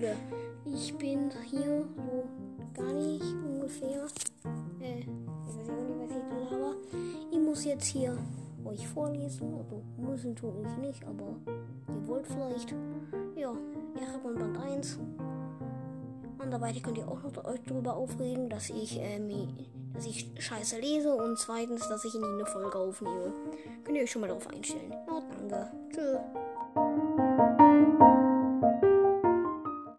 Schule. Ich bin hier so gar nicht ungefähr. Äh, Universität aber ich muss jetzt hier euch vorlesen. Also müssen tue ich nicht, aber ihr wollt vielleicht. Ja, Erebon Band 1. Und dabei könnt ihr auch noch euch darüber aufregen, dass ich, ähm, dass ich scheiße lese und zweitens, dass ich in eine Folge aufnehme. Könnt ihr euch schon mal darauf einstellen. Ja, danke. Tschüss.